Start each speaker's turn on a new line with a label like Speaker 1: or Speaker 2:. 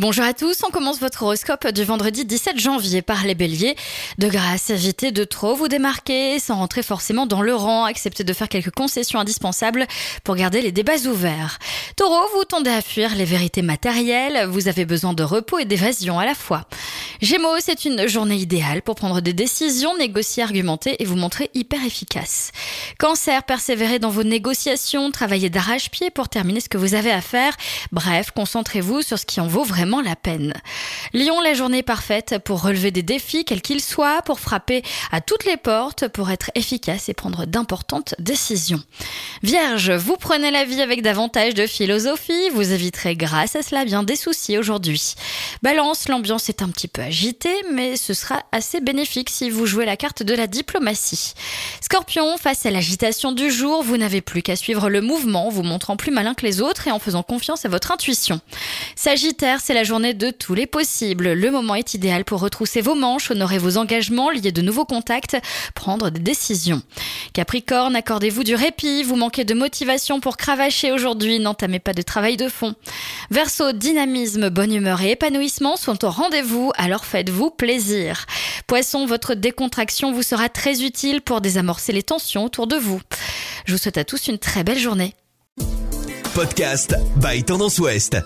Speaker 1: Bonjour à tous, on commence votre horoscope du vendredi 17 janvier par les béliers. De grâce, évitez de trop vous démarquer sans rentrer forcément dans le rang. Acceptez de faire quelques concessions indispensables pour garder les débats ouverts. Taureau, vous tendez à fuir les vérités matérielles, vous avez besoin de repos et d'évasion à la fois. Gémeaux, c'est une journée idéale pour prendre des décisions, négocier, argumenter et vous montrer hyper efficace. Cancer, persévérez dans vos négociations, travaillez d'arrache-pied pour terminer ce que vous avez à faire. Bref, concentrez-vous sur ce qui en vaut vraiment la peine. Lion, la journée parfaite pour relever des défis, quels qu'ils soient, pour frapper à toutes les portes, pour être efficace et prendre d'importantes décisions. Vierge, vous prenez la vie avec davantage de philosophie, vous éviterez grâce à cela bien des soucis aujourd'hui. Balance, l'ambiance est un petit peu agité, mais ce sera assez bénéfique si vous jouez la carte de la diplomatie. Scorpion, face à l'agitation du jour, vous n'avez plus qu'à suivre le mouvement, vous montrant plus malin que les autres et en faisant confiance à votre intuition. Sagittaire, c'est la journée de tous les possibles. Le moment est idéal pour retrousser vos manches, honorer vos engagements, lier de nouveaux contacts, prendre des décisions. Capricorne, accordez-vous du répit, vous manquez de motivation pour cravacher aujourd'hui, n'entamez pas de travail de fond. Verseau, dynamisme, bonne humeur et épanouissement sont au rendez-vous, faites-vous plaisir. Poisson, votre décontraction vous sera très utile pour désamorcer les tensions autour de vous. Je vous souhaite à tous une très belle journée.
Speaker 2: Podcast by Tendance Ouest.